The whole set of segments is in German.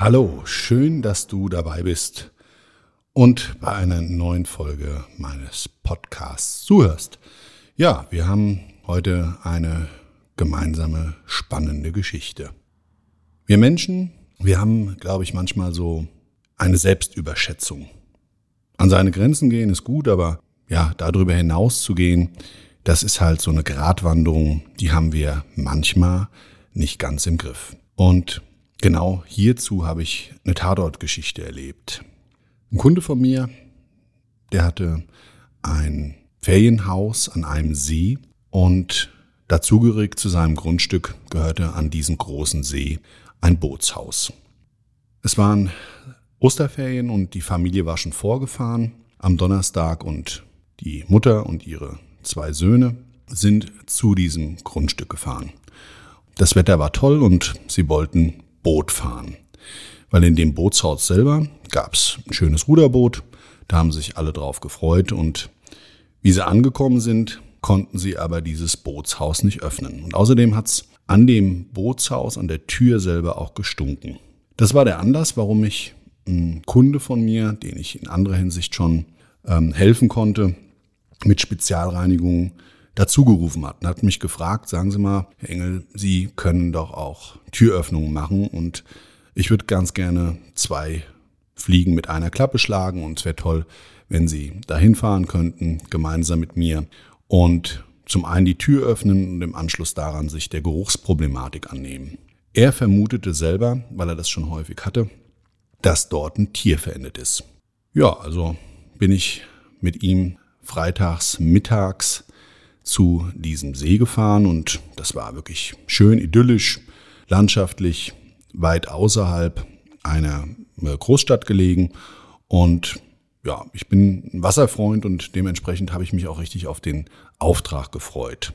Hallo, schön, dass du dabei bist und bei einer neuen Folge meines Podcasts zuhörst. Ja, wir haben heute eine gemeinsame spannende Geschichte. Wir Menschen, wir haben, glaube ich, manchmal so eine Selbstüberschätzung. An seine Grenzen gehen ist gut, aber ja, darüber hinaus zu gehen, das ist halt so eine Gratwanderung, die haben wir manchmal nicht ganz im Griff. Und Genau hierzu habe ich eine Tatortgeschichte erlebt. Ein Kunde von mir, der hatte ein Ferienhaus an einem See und dazugehörig zu seinem Grundstück gehörte an diesem großen See ein Bootshaus. Es waren Osterferien und die Familie war schon vorgefahren am Donnerstag und die Mutter und ihre zwei Söhne sind zu diesem Grundstück gefahren. Das Wetter war toll und sie wollten Boot fahren. Weil in dem Bootshaus selber gab es ein schönes Ruderboot, da haben sich alle drauf gefreut und wie sie angekommen sind, konnten sie aber dieses Bootshaus nicht öffnen. Und außerdem hat's an dem Bootshaus, an der Tür selber auch gestunken. Das war der Anlass, warum ich einen Kunde von mir, den ich in anderer Hinsicht schon ähm, helfen konnte, mit Spezialreinigungen dazugerufen hat und hat mich gefragt, sagen Sie mal, Herr Engel, Sie können doch auch Türöffnungen machen und ich würde ganz gerne zwei Fliegen mit einer Klappe schlagen und es wäre toll, wenn Sie dahin fahren könnten, gemeinsam mit mir und zum einen die Tür öffnen und im Anschluss daran sich der Geruchsproblematik annehmen. Er vermutete selber, weil er das schon häufig hatte, dass dort ein Tier verendet ist. Ja, also bin ich mit ihm freitags mittags zu diesem See gefahren und das war wirklich schön idyllisch, landschaftlich, weit außerhalb einer äh, Großstadt gelegen und ja, ich bin ein Wasserfreund und dementsprechend habe ich mich auch richtig auf den Auftrag gefreut.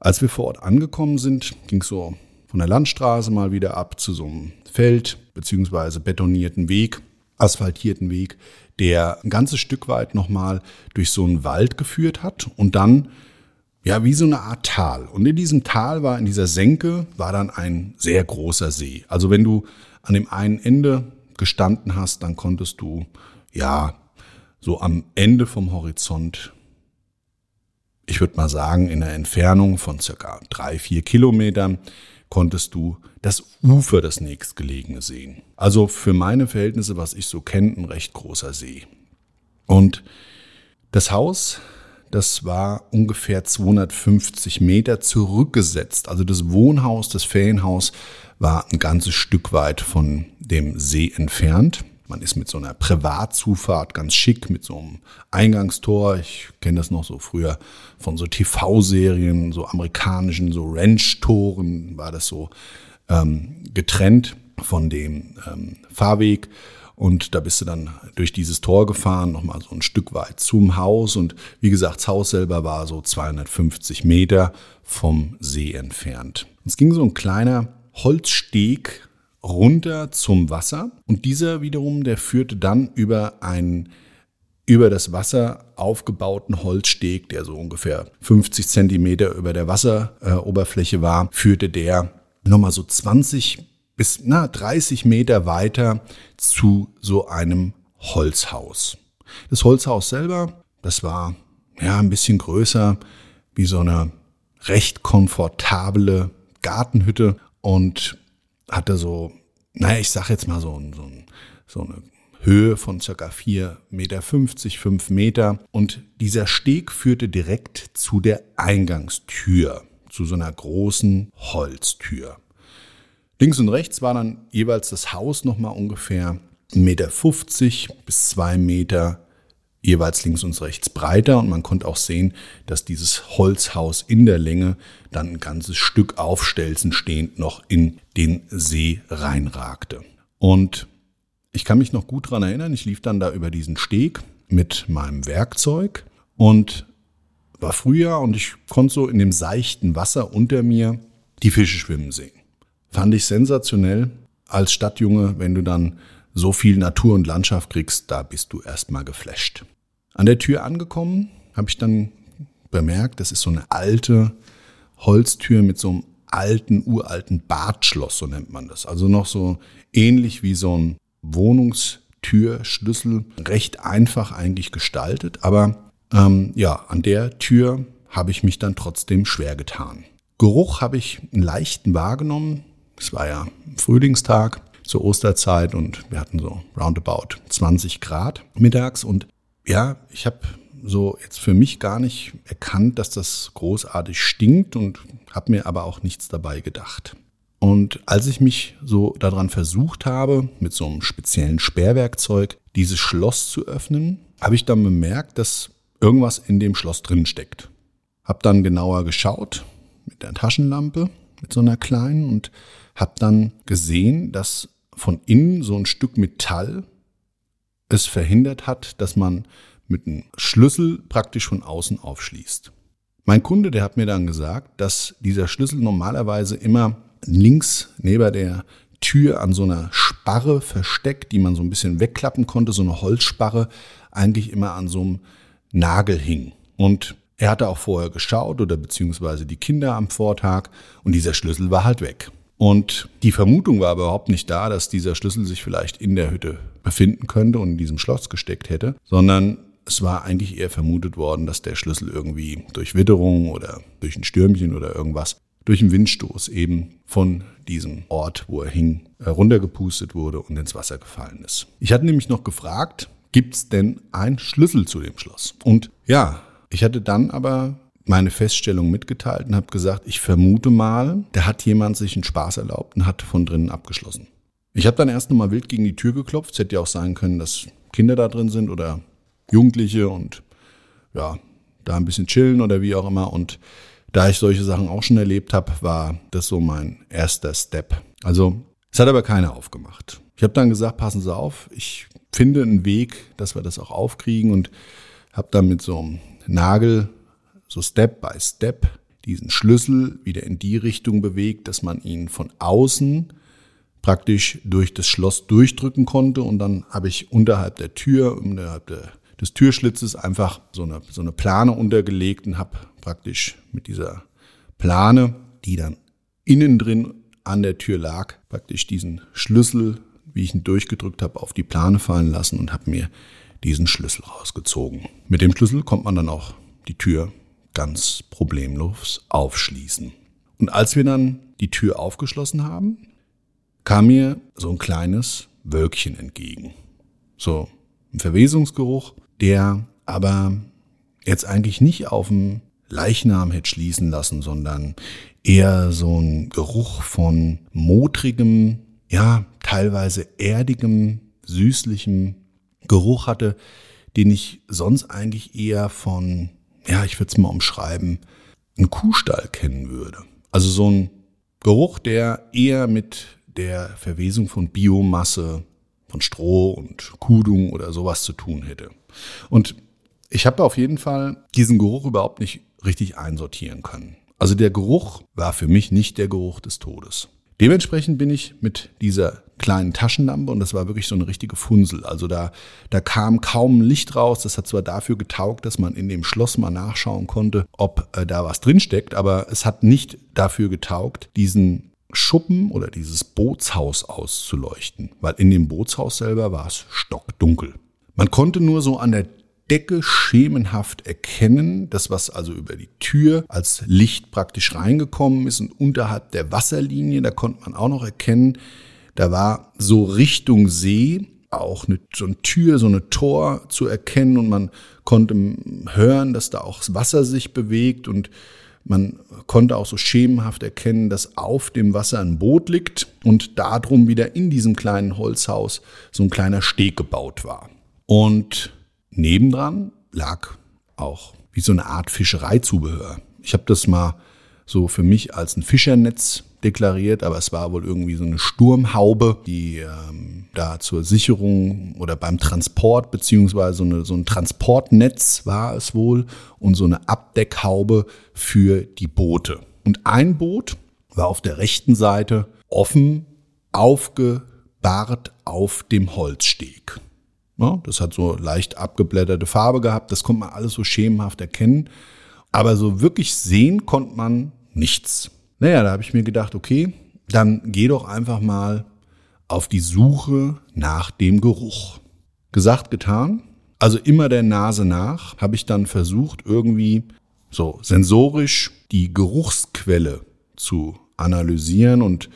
Als wir vor Ort angekommen sind, ging es so von der Landstraße mal wieder ab zu so einem Feld beziehungsweise betonierten Weg, asphaltierten Weg, der ein ganzes Stück weit nochmal durch so einen Wald geführt hat und dann ja, wie so eine Art Tal. Und in diesem Tal war, in dieser Senke, war dann ein sehr großer See. Also wenn du an dem einen Ende gestanden hast, dann konntest du, ja, so am Ende vom Horizont, ich würde mal sagen, in einer Entfernung von circa drei, vier Kilometern, konntest du das Ufer des nächstgelegene sehen. Also für meine Verhältnisse, was ich so kenne, ein recht großer See. Und das Haus das war ungefähr 250 Meter zurückgesetzt. Also das Wohnhaus, das Ferienhaus war ein ganzes Stück weit von dem See entfernt. Man ist mit so einer Privatzufahrt ganz schick, mit so einem Eingangstor. Ich kenne das noch so früher von so TV-Serien, so amerikanischen, so Ranch-Toren war das so ähm, getrennt von dem ähm, Fahrweg. Und da bist du dann durch dieses Tor gefahren, nochmal so ein Stück weit zum Haus. Und wie gesagt, das Haus selber war so 250 Meter vom See entfernt. Es ging so ein kleiner Holzsteg runter zum Wasser. Und dieser wiederum, der führte dann über einen über das Wasser aufgebauten Holzsteg, der so ungefähr 50 Zentimeter über der Wasseroberfläche war, führte der nochmal so 20 bis na, 30 Meter weiter zu so einem Holzhaus. Das Holzhaus selber, das war ja ein bisschen größer, wie so eine recht komfortable Gartenhütte und hatte so, naja, ich sag jetzt mal so, so, so eine Höhe von circa 4,50 Meter, 5 Meter. Und dieser Steg führte direkt zu der Eingangstür, zu so einer großen Holztür. Links und rechts war dann jeweils das Haus nochmal ungefähr 1,50 Meter bis 2 Meter jeweils links und rechts breiter und man konnte auch sehen, dass dieses Holzhaus in der Länge dann ein ganzes Stück aufstelzen stehend noch in den See reinragte. Und ich kann mich noch gut dran erinnern, ich lief dann da über diesen Steg mit meinem Werkzeug und war Frühjahr und ich konnte so in dem seichten Wasser unter mir die Fische schwimmen sehen. Fand ich sensationell als Stadtjunge, wenn du dann so viel Natur und Landschaft kriegst, da bist du erstmal geflasht. An der Tür angekommen, habe ich dann bemerkt, das ist so eine alte Holztür mit so einem alten, uralten Badschloss, so nennt man das. Also noch so ähnlich wie so ein Wohnungstürschlüssel. Recht einfach eigentlich gestaltet, aber ähm, ja, an der Tür habe ich mich dann trotzdem schwer getan. Geruch habe ich einen leichten wahrgenommen. Es war ja Frühlingstag zur Osterzeit und wir hatten so roundabout 20 Grad mittags und ja, ich habe so jetzt für mich gar nicht erkannt, dass das großartig stinkt und habe mir aber auch nichts dabei gedacht. Und als ich mich so daran versucht habe, mit so einem speziellen Sperrwerkzeug dieses Schloss zu öffnen, habe ich dann bemerkt, dass irgendwas in dem Schloss drin steckt. Hab dann genauer geschaut mit der Taschenlampe, mit so einer kleinen und habe dann gesehen, dass von innen so ein Stück Metall es verhindert hat, dass man mit einem Schlüssel praktisch von außen aufschließt. Mein Kunde, der hat mir dann gesagt, dass dieser Schlüssel normalerweise immer links neben der Tür an so einer Sparre versteckt, die man so ein bisschen wegklappen konnte, so eine Holzsparre, eigentlich immer an so einem Nagel hing. Und er hatte auch vorher geschaut oder beziehungsweise die Kinder am Vortag und dieser Schlüssel war halt weg. Und die Vermutung war überhaupt nicht da, dass dieser Schlüssel sich vielleicht in der Hütte befinden könnte und in diesem Schloss gesteckt hätte, sondern es war eigentlich eher vermutet worden, dass der Schlüssel irgendwie durch Witterung oder durch ein Stürmchen oder irgendwas, durch einen Windstoß eben von diesem Ort, wo er hing, äh, runtergepustet wurde und ins Wasser gefallen ist. Ich hatte nämlich noch gefragt, gibt es denn einen Schlüssel zu dem Schloss? Und ja, ich hatte dann aber meine Feststellung mitgeteilt und habe gesagt, ich vermute mal, da hat jemand sich einen Spaß erlaubt und hat von drinnen abgeschlossen. Ich habe dann erst nochmal wild gegen die Tür geklopft. Es hätte ja auch sein können, dass Kinder da drin sind oder Jugendliche und ja, da ein bisschen chillen oder wie auch immer. Und da ich solche Sachen auch schon erlebt habe, war das so mein erster Step. Also es hat aber keiner aufgemacht. Ich habe dann gesagt, passen Sie auf, ich finde einen Weg, dass wir das auch aufkriegen und habe dann mit so einem Nagel so Step by Step diesen Schlüssel wieder in die Richtung bewegt, dass man ihn von außen praktisch durch das Schloss durchdrücken konnte. Und dann habe ich unterhalb der Tür, unterhalb der, des Türschlitzes einfach so eine, so eine Plane untergelegt und habe praktisch mit dieser Plane, die dann innen drin an der Tür lag, praktisch diesen Schlüssel, wie ich ihn durchgedrückt habe, auf die Plane fallen lassen und habe mir diesen Schlüssel rausgezogen. Mit dem Schlüssel kommt man dann auch die Tür ganz problemlos aufschließen. Und als wir dann die Tür aufgeschlossen haben, kam mir so ein kleines Wölkchen entgegen. So ein Verwesungsgeruch, der aber jetzt eigentlich nicht auf den Leichnam hätte schließen lassen, sondern eher so ein Geruch von modrigem, ja, teilweise erdigem, süßlichem Geruch hatte, den ich sonst eigentlich eher von ja, ich würde es mal umschreiben, einen Kuhstall kennen würde. Also so ein Geruch, der eher mit der Verwesung von Biomasse, von Stroh und Kudung oder sowas zu tun hätte. Und ich habe auf jeden Fall diesen Geruch überhaupt nicht richtig einsortieren können. Also der Geruch war für mich nicht der Geruch des Todes. Dementsprechend bin ich mit dieser kleinen Taschenlampe und das war wirklich so eine richtige Funsel. Also da, da kam kaum Licht raus. Das hat zwar dafür getaugt, dass man in dem Schloss mal nachschauen konnte, ob äh, da was drinsteckt, aber es hat nicht dafür getaugt, diesen Schuppen oder dieses Bootshaus auszuleuchten, weil in dem Bootshaus selber war es stockdunkel. Man konnte nur so an der Decke schemenhaft erkennen, das was also über die Tür als Licht praktisch reingekommen ist und unterhalb der Wasserlinie, da konnte man auch noch erkennen, da war so Richtung See auch eine, so eine Tür, so eine Tor zu erkennen und man konnte hören, dass da auch das Wasser sich bewegt und man konnte auch so schemenhaft erkennen, dass auf dem Wasser ein Boot liegt und darum wieder in diesem kleinen Holzhaus so ein kleiner Steg gebaut war. Und nebendran lag auch wie so eine Art Fischereizubehör. Ich habe das mal so für mich als ein Fischernetz deklariert, aber es war wohl irgendwie so eine Sturmhaube, die ähm, da zur Sicherung oder beim Transport beziehungsweise so, eine, so ein Transportnetz war es wohl und so eine Abdeckhaube für die Boote. Und ein Boot war auf der rechten Seite offen aufgebahrt auf dem Holzsteg. Ja, das hat so leicht abgeblätterte Farbe gehabt, das konnte man alles so schemenhaft erkennen. Aber so wirklich sehen konnte man nichts. Naja, da habe ich mir gedacht, okay, dann geh doch einfach mal auf die Suche nach dem Geruch. Gesagt, getan. Also immer der Nase nach habe ich dann versucht, irgendwie so sensorisch die Geruchsquelle zu analysieren und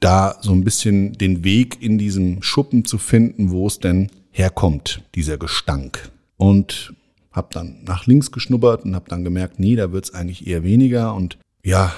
da so ein bisschen den Weg in diesem Schuppen zu finden, wo es denn herkommt, dieser Gestank. Und habe dann nach links geschnuppert und habe dann gemerkt, nee, da wird es eigentlich eher weniger. Und ja,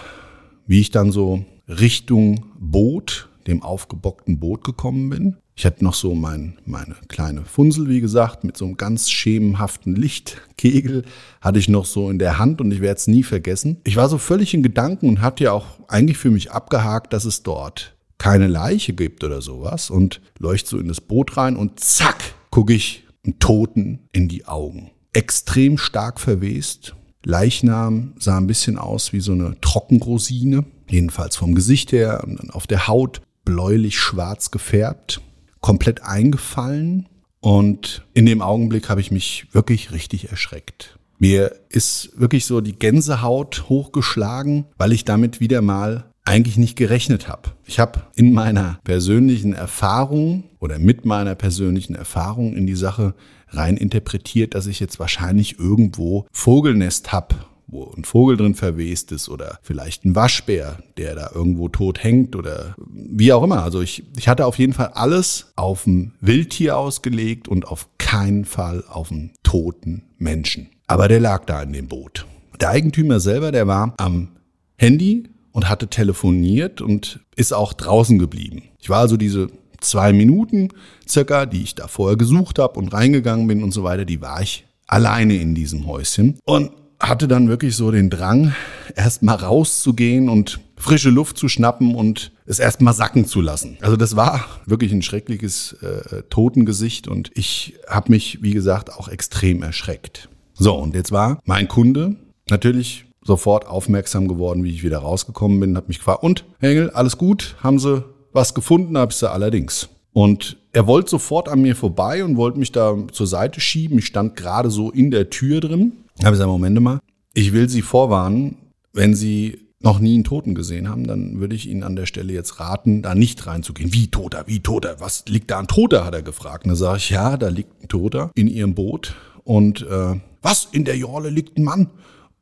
wie ich dann so Richtung Boot, dem aufgebockten Boot gekommen bin. Ich hatte noch so mein, meine kleine Funsel, wie gesagt, mit so einem ganz schemenhaften Lichtkegel hatte ich noch so in der Hand und ich werde es nie vergessen. Ich war so völlig in Gedanken und hatte ja auch eigentlich für mich abgehakt, dass es dort keine Leiche gibt oder sowas und leuchte so in das Boot rein und zack, gucke ich einen Toten in die Augen. Extrem stark verwest, Leichnam sah ein bisschen aus wie so eine Trockenrosine, jedenfalls vom Gesicht her, auf der Haut bläulich-schwarz gefärbt, komplett eingefallen. Und in dem Augenblick habe ich mich wirklich richtig erschreckt. Mir ist wirklich so die Gänsehaut hochgeschlagen, weil ich damit wieder mal eigentlich nicht gerechnet habe. Ich habe in meiner persönlichen Erfahrung oder mit meiner persönlichen Erfahrung in die Sache rein interpretiert, dass ich jetzt wahrscheinlich irgendwo Vogelnest hab, wo ein Vogel drin verwest ist oder vielleicht ein Waschbär, der da irgendwo tot hängt oder wie auch immer. Also ich, ich hatte auf jeden Fall alles auf ein Wildtier ausgelegt und auf keinen Fall auf einen toten Menschen. Aber der lag da in dem Boot. Der Eigentümer selber, der war am Handy und hatte telefoniert und ist auch draußen geblieben. Ich war also diese zwei Minuten circa, die ich da vorher gesucht habe und reingegangen bin und so weiter, die war ich alleine in diesem Häuschen und hatte dann wirklich so den Drang, erst mal rauszugehen und frische Luft zu schnappen und es erst mal sacken zu lassen. Also das war wirklich ein schreckliches äh, Totengesicht und ich habe mich, wie gesagt, auch extrem erschreckt. So, und jetzt war mein Kunde natürlich sofort aufmerksam geworden, wie ich wieder rausgekommen bin, hat mich gefragt, und Engel, alles gut? Haben Sie was gefunden? Hab ich sie allerdings. Und er wollte sofort an mir vorbei und wollte mich da zur Seite schieben. Ich stand gerade so in der Tür drin. Habe ich gesagt, Moment mal, ich will Sie vorwarnen, wenn Sie noch nie einen Toten gesehen haben, dann würde ich Ihnen an der Stelle jetzt raten, da nicht reinzugehen. Wie Toter, wie Toter, was liegt da ein Toter, hat er gefragt. Und da sage ich, ja, da liegt ein Toter in Ihrem Boot. Und äh, was, in der Jorle liegt ein Mann?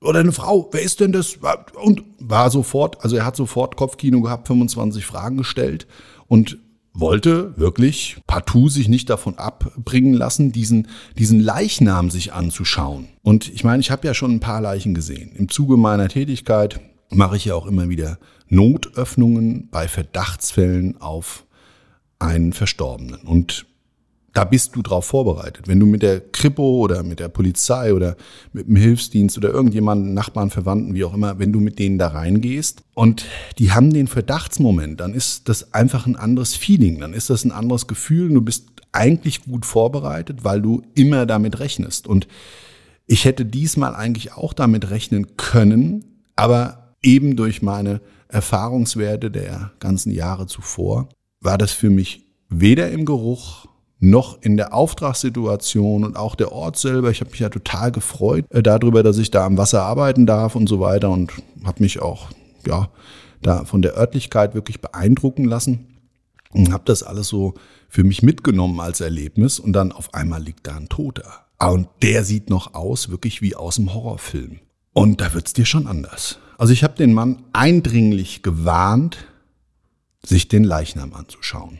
Oder eine Frau, wer ist denn das? Und war sofort, also er hat sofort Kopfkino gehabt, 25 Fragen gestellt und wollte wirklich partout sich nicht davon abbringen lassen, diesen, diesen Leichnam sich anzuschauen. Und ich meine, ich habe ja schon ein paar Leichen gesehen. Im Zuge meiner Tätigkeit mache ich ja auch immer wieder Notöffnungen bei Verdachtsfällen auf einen Verstorbenen. Und da bist du drauf vorbereitet. Wenn du mit der Kripo oder mit der Polizei oder mit dem Hilfsdienst oder irgendjemanden, Nachbarn, Verwandten, wie auch immer, wenn du mit denen da reingehst und die haben den Verdachtsmoment, dann ist das einfach ein anderes Feeling, dann ist das ein anderes Gefühl. Du bist eigentlich gut vorbereitet, weil du immer damit rechnest. Und ich hätte diesmal eigentlich auch damit rechnen können, aber eben durch meine Erfahrungswerte der ganzen Jahre zuvor war das für mich weder im Geruch noch in der Auftragssituation und auch der Ort selber. Ich habe mich ja total gefreut äh, darüber, dass ich da am Wasser arbeiten darf und so weiter und habe mich auch ja da von der Örtlichkeit wirklich beeindrucken lassen. und habe das alles so für mich mitgenommen als Erlebnis und dann auf einmal liegt da ein Toter. Und der sieht noch aus, wirklich wie aus einem Horrorfilm. Und da wird's dir schon anders. Also ich habe den Mann eindringlich gewarnt, sich den Leichnam anzuschauen.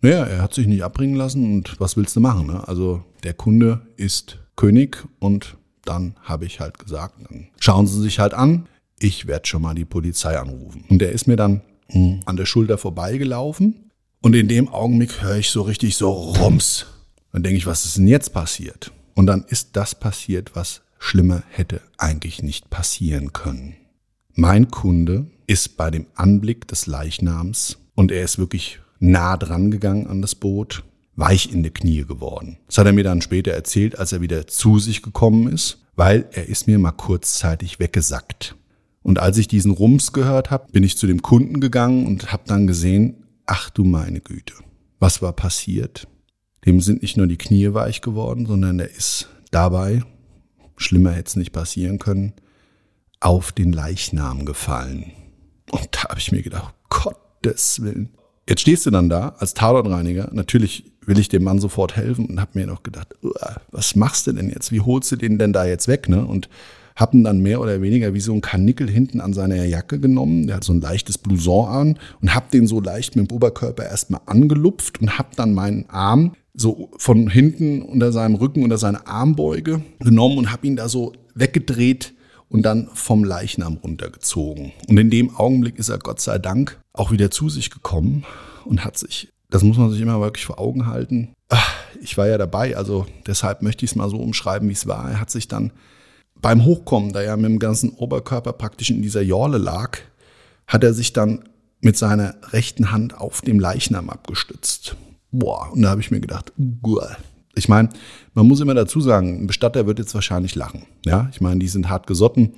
Naja, er hat sich nicht abbringen lassen und was willst du machen? Ne? Also der Kunde ist König und dann habe ich halt gesagt, dann schauen Sie sich halt an, ich werde schon mal die Polizei anrufen. Und der ist mir dann mh, an der Schulter vorbeigelaufen und in dem Augenblick höre ich so richtig so Rums. Dann denke ich, was ist denn jetzt passiert? Und dann ist das passiert, was schlimmer hätte eigentlich nicht passieren können. Mein Kunde ist bei dem Anblick des Leichnams und er ist wirklich nah dran gegangen an das Boot, weich in die Knie geworden. Das hat er mir dann später erzählt, als er wieder zu sich gekommen ist, weil er ist mir mal kurzzeitig weggesackt. Und als ich diesen Rums gehört habe, bin ich zu dem Kunden gegangen und habe dann gesehen, ach du meine Güte, was war passiert? Dem sind nicht nur die Knie weich geworden, sondern er ist dabei, schlimmer hätte es nicht passieren können, auf den Leichnam gefallen. Und da habe ich mir gedacht, Gottes Willen. Jetzt stehst du dann da als Tatortreiniger. Natürlich will ich dem Mann sofort helfen und habe mir noch gedacht, was machst du denn jetzt? Wie holst du den denn da jetzt weg? Ne? Und hab ihn dann mehr oder weniger wie so ein Karnickel hinten an seiner Jacke genommen. Der hat so ein leichtes Blouson an und hab den so leicht mit dem Oberkörper erstmal angelupft und hab dann meinen Arm so von hinten unter seinem Rücken, unter seine Armbeuge genommen und hab ihn da so weggedreht und dann vom Leichnam runtergezogen. Und in dem Augenblick ist er Gott sei Dank auch wieder zu sich gekommen und hat sich, das muss man sich immer wirklich vor Augen halten. Ach, ich war ja dabei, also deshalb möchte ich es mal so umschreiben, wie es war. Er hat sich dann beim Hochkommen, da er mit dem ganzen Oberkörper praktisch in dieser Jorle lag, hat er sich dann mit seiner rechten Hand auf dem Leichnam abgestützt. Boah, und da habe ich mir gedacht, Uah. ich meine, man muss immer dazu sagen, ein Bestatter wird jetzt wahrscheinlich lachen. Ja, ich meine, die sind hart gesotten,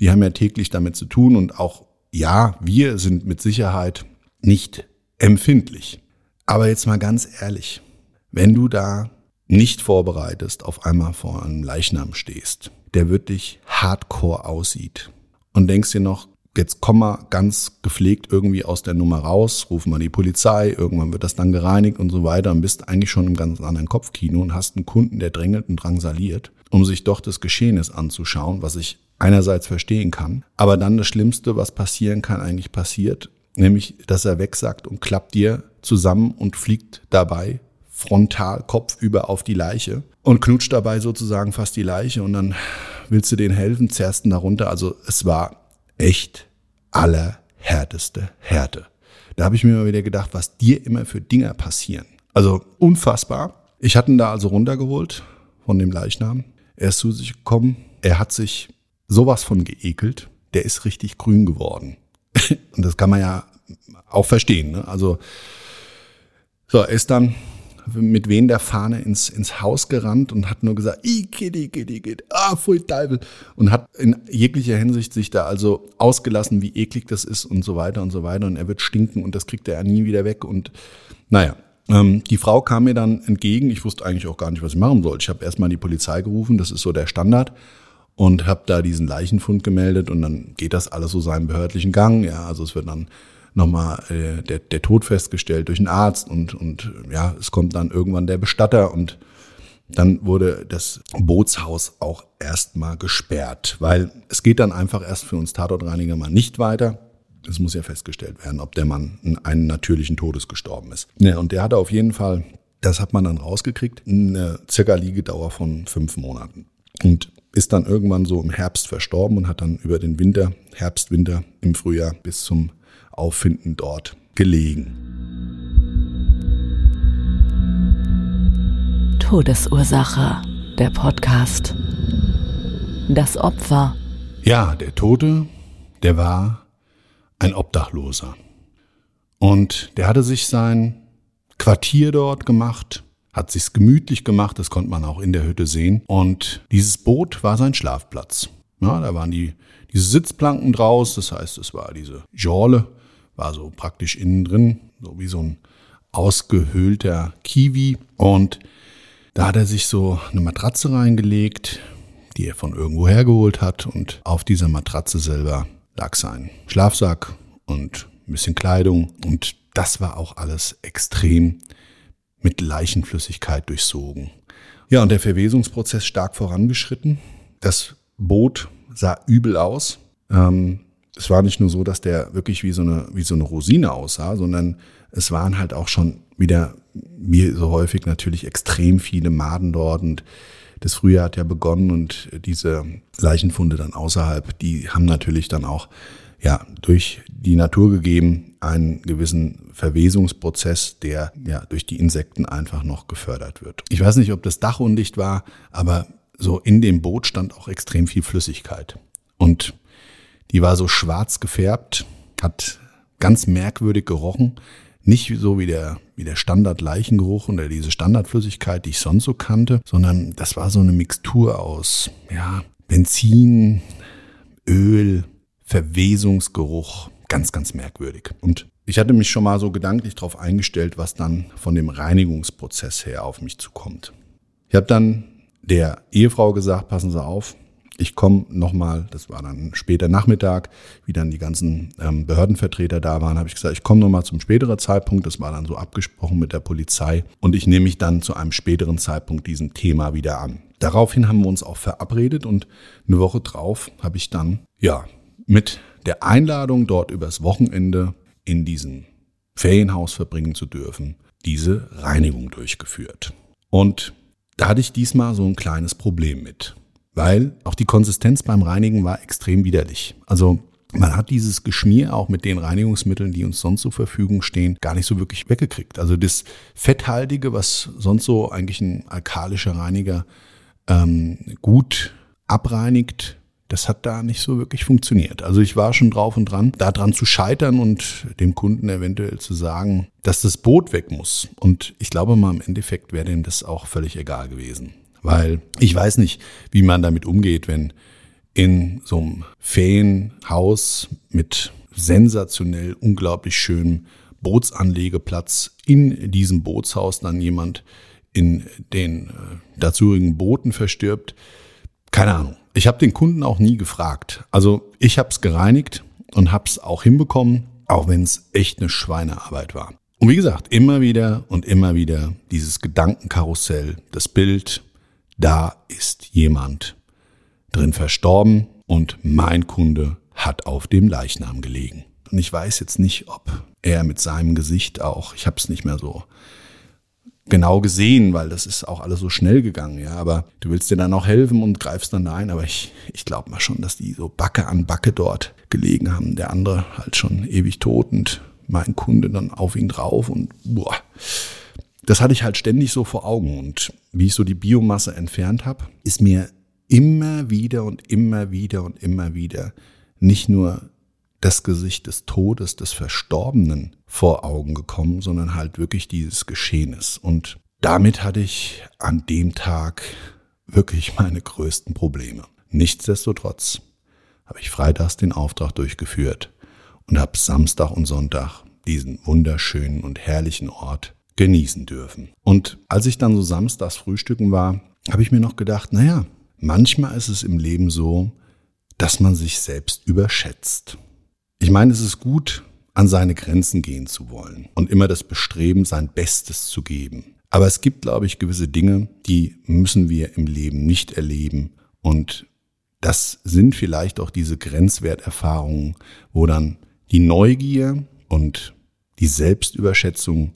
die haben ja täglich damit zu tun und auch, ja, wir sind mit Sicherheit nicht empfindlich. Aber jetzt mal ganz ehrlich, wenn du da nicht vorbereitest, auf einmal vor einem Leichnam stehst, der wirklich hardcore aussieht und denkst dir noch, jetzt komm mal ganz gepflegt irgendwie aus der Nummer raus, ruf mal die Polizei, irgendwann wird das dann gereinigt und so weiter und bist eigentlich schon im ganz anderen Kopfkino und hast einen Kunden, der drängelt und drangsaliert, um sich doch das Geschehnis anzuschauen, was ich einerseits verstehen kann, aber dann das Schlimmste, was passieren kann, eigentlich passiert, nämlich, dass er wegsackt und klappt dir zusammen und fliegt dabei frontal kopfüber auf die Leiche und knutscht dabei sozusagen fast die Leiche und dann willst du denen helfen, zerrst ihn darunter. Also es war echt allerhärteste Härte. Da habe ich mir mal wieder gedacht, was dir immer für Dinger passieren. Also unfassbar. Ich hatte ihn da also runtergeholt von dem Leichnam. Er ist zu sich gekommen. Er hat sich sowas von geekelt. Der ist richtig grün geworden. Und das kann man ja auch verstehen. Ne? Also so, er ist dann mit wen der Fahne ins, ins Haus gerannt und hat nur gesagt, i kitty, kitty, kitty, ah, pfui Teufel. Und hat in jeglicher Hinsicht sich da also ausgelassen, wie eklig das ist und so weiter und so weiter. Und er wird stinken und das kriegt er nie wieder weg. Und naja, ähm, die Frau kam mir dann entgegen. Ich wusste eigentlich auch gar nicht, was ich machen soll. Ich habe erstmal die Polizei gerufen, das ist so der Standard und habe da diesen Leichenfund gemeldet und dann geht das alles so seinen behördlichen Gang. Ja, also es wird dann nochmal äh, der, der Tod festgestellt durch einen Arzt und, und ja, es kommt dann irgendwann der Bestatter und dann wurde das Bootshaus auch erstmal gesperrt, weil es geht dann einfach erst für uns Tatortreiniger mal nicht weiter. Es muss ja festgestellt werden, ob der Mann einen natürlichen Todes gestorben ist. Ja, und der hatte auf jeden Fall, das hat man dann rausgekriegt, eine circa Liegedauer von fünf Monaten. Und ist dann irgendwann so im Herbst verstorben und hat dann über den Winter, Herbst, Winter, im Frühjahr bis zum Auffinden dort gelegen. Todesursache, der Podcast. Das Opfer. Ja, der Tote, der war ein Obdachloser. Und der hatte sich sein Quartier dort gemacht, hat sich's gemütlich gemacht, das konnte man auch in der Hütte sehen. Und dieses Boot war sein Schlafplatz. Ja, da waren die, diese Sitzplanken draus, das heißt, es war diese Jorle, war so praktisch innen drin, so wie so ein ausgehöhlter Kiwi. Und da hat er sich so eine Matratze reingelegt, die er von irgendwo hergeholt hat. Und auf dieser Matratze selber lag sein Schlafsack und ein bisschen Kleidung. Und das war auch alles extrem mit Leichenflüssigkeit durchsogen. Ja, und der Verwesungsprozess stark vorangeschritten. Das Boot sah übel aus. Ähm, es war nicht nur so, dass der wirklich wie so eine, wie so eine Rosine aussah, sondern es waren halt auch schon wieder, wie so häufig natürlich, extrem viele Maden dort und das Frühjahr hat ja begonnen und diese Leichenfunde dann außerhalb, die haben natürlich dann auch ja durch die Natur gegeben einen gewissen Verwesungsprozess, der ja durch die Insekten einfach noch gefördert wird. Ich weiß nicht, ob das Dach undicht war, aber so in dem Boot stand auch extrem viel Flüssigkeit und die war so schwarz gefärbt, hat ganz merkwürdig gerochen. Nicht so wie der, wie der Standard-Leichengeruch oder diese Standardflüssigkeit, die ich sonst so kannte, sondern das war so eine Mixtur aus, ja, Benzin, Öl, Verwesungsgeruch. Ganz, ganz merkwürdig. Und ich hatte mich schon mal so gedanklich darauf eingestellt, was dann von dem Reinigungsprozess her auf mich zukommt. Ich habe dann der Ehefrau gesagt, passen Sie auf, ich komme nochmal, das war dann später Nachmittag, wie dann die ganzen ähm, Behördenvertreter da waren, habe ich gesagt, ich komme nochmal zum späteren Zeitpunkt. Das war dann so abgesprochen mit der Polizei und ich nehme mich dann zu einem späteren Zeitpunkt diesem Thema wieder an. Daraufhin haben wir uns auch verabredet und eine Woche drauf habe ich dann, ja, mit der Einladung dort übers Wochenende in diesem Ferienhaus verbringen zu dürfen, diese Reinigung durchgeführt. Und da hatte ich diesmal so ein kleines Problem mit weil auch die Konsistenz beim Reinigen war extrem widerlich. Also man hat dieses Geschmier auch mit den Reinigungsmitteln, die uns sonst zur Verfügung stehen, gar nicht so wirklich weggekriegt. Also das Fetthaltige, was sonst so eigentlich ein alkalischer Reiniger ähm, gut abreinigt, das hat da nicht so wirklich funktioniert. Also ich war schon drauf und dran, da dran zu scheitern und dem Kunden eventuell zu sagen, dass das Boot weg muss. Und ich glaube mal im Endeffekt wäre dem das auch völlig egal gewesen. Weil ich weiß nicht, wie man damit umgeht, wenn in so einem Ferienhaus mit sensationell unglaublich schönem Bootsanlegeplatz in diesem Bootshaus dann jemand in den äh, dazugehörigen Booten verstirbt. Keine Ahnung. Ich habe den Kunden auch nie gefragt. Also ich habe es gereinigt und habe es auch hinbekommen, auch wenn es echt eine Schweinearbeit war. Und wie gesagt, immer wieder und immer wieder dieses Gedankenkarussell, das Bild, da ist jemand drin verstorben und mein Kunde hat auf dem Leichnam gelegen. Und ich weiß jetzt nicht, ob er mit seinem Gesicht auch, ich habe es nicht mehr so genau gesehen, weil das ist auch alles so schnell gegangen, ja. Aber du willst dir dann auch helfen und greifst dann ein. Aber ich, ich glaube mal schon, dass die so Backe an Backe dort gelegen haben. Der andere halt schon ewig tot und mein Kunde dann auf ihn drauf und boah das hatte ich halt ständig so vor Augen. Und wie ich so die Biomasse entfernt habe, ist mir immer wieder und immer wieder und immer wieder nicht nur das Gesicht des Todes, des Verstorbenen vor Augen gekommen, sondern halt wirklich dieses Geschehnis. Und damit hatte ich an dem Tag wirklich meine größten Probleme. Nichtsdestotrotz habe ich freitags den Auftrag durchgeführt und habe Samstag und Sonntag diesen wunderschönen und herrlichen Ort genießen dürfen. Und als ich dann so samstags frühstücken war, habe ich mir noch gedacht, naja, manchmal ist es im Leben so, dass man sich selbst überschätzt. Ich meine, es ist gut, an seine Grenzen gehen zu wollen und immer das Bestreben, sein Bestes zu geben. Aber es gibt, glaube ich, gewisse Dinge, die müssen wir im Leben nicht erleben. Und das sind vielleicht auch diese Grenzwerterfahrungen, wo dann die Neugier und die Selbstüberschätzung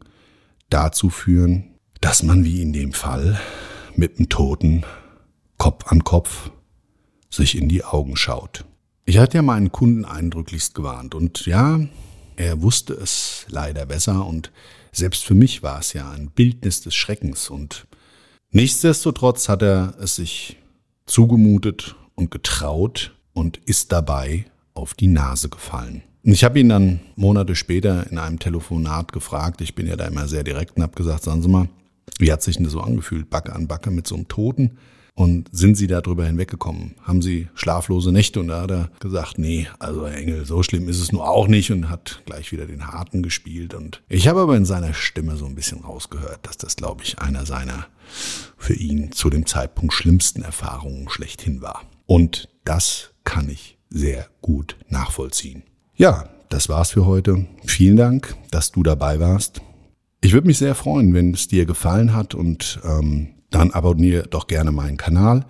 dazu führen, dass man wie in dem Fall mit dem Toten Kopf an Kopf sich in die Augen schaut. Ich hatte ja meinen Kunden eindrücklichst gewarnt und ja, er wusste es leider besser und selbst für mich war es ja ein Bildnis des Schreckens und nichtsdestotrotz hat er es sich zugemutet und getraut und ist dabei auf die Nase gefallen. Ich habe ihn dann Monate später in einem Telefonat gefragt, ich bin ja da immer sehr direkt und habe gesagt, sagen Sie mal, wie hat sich denn das so angefühlt, Backe an Backe mit so einem Toten? Und sind Sie darüber hinweggekommen? Haben Sie schlaflose Nächte? Und da hat er gesagt, nee, also Herr Engel, so schlimm ist es nur auch nicht und hat gleich wieder den Harten gespielt. Und ich habe aber in seiner Stimme so ein bisschen rausgehört, dass das, glaube ich, einer seiner für ihn zu dem Zeitpunkt schlimmsten Erfahrungen schlechthin war. Und das kann ich sehr gut nachvollziehen. Ja, das war's für heute. Vielen Dank, dass du dabei warst. Ich würde mich sehr freuen, wenn es dir gefallen hat und ähm, dann abonniere doch gerne meinen Kanal.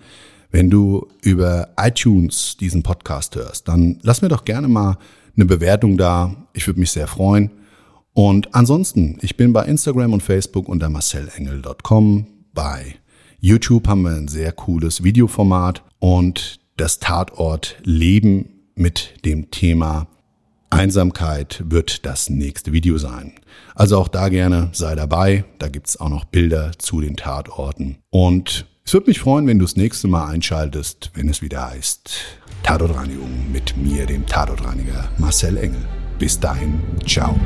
Wenn du über iTunes diesen Podcast hörst, dann lass mir doch gerne mal eine Bewertung da. Ich würde mich sehr freuen. Und ansonsten, ich bin bei Instagram und Facebook unter marcelengel.com. Bei YouTube haben wir ein sehr cooles Videoformat und das Tatort Leben mit dem Thema Einsamkeit wird das nächste Video sein. Also auch da gerne sei dabei. Da gibt's auch noch Bilder zu den Tatorten. Und es würde mich freuen, wenn du das nächste Mal einschaltest, wenn es wieder heißt Tatortreinigung mit mir, dem Tatortreiniger Marcel Engel. Bis dahin, ciao.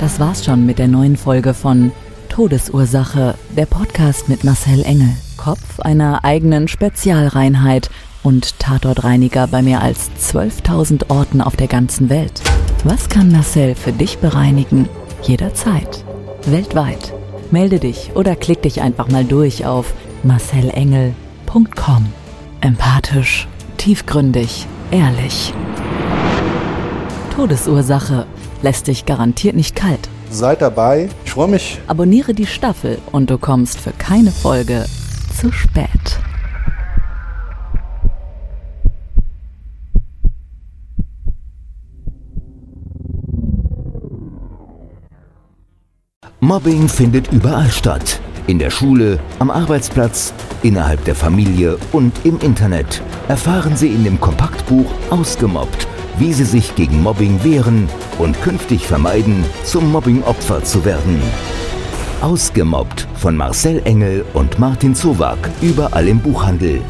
Das war's schon mit der neuen Folge von Todesursache, der Podcast mit Marcel Engel, Kopf einer eigenen Spezialreinheit und Tatortreiniger bei mehr als 12.000 Orten auf der ganzen Welt. Was kann Marcel für dich bereinigen? Jederzeit. Weltweit. Melde dich oder klick dich einfach mal durch auf marcelengel.com. Empathisch, tiefgründig, ehrlich. Todesursache lässt dich garantiert nicht kalt. Seid dabei. Ich freue mich. Abonniere die Staffel und du kommst für keine Folge zu spät. Mobbing findet überall statt. In der Schule, am Arbeitsplatz, innerhalb der Familie und im Internet. Erfahren Sie in dem Kompaktbuch Ausgemobbt, wie Sie sich gegen Mobbing wehren und künftig vermeiden, zum Mobbing-Opfer zu werden. Ausgemobbt von Marcel Engel und Martin Zowak, überall im Buchhandel.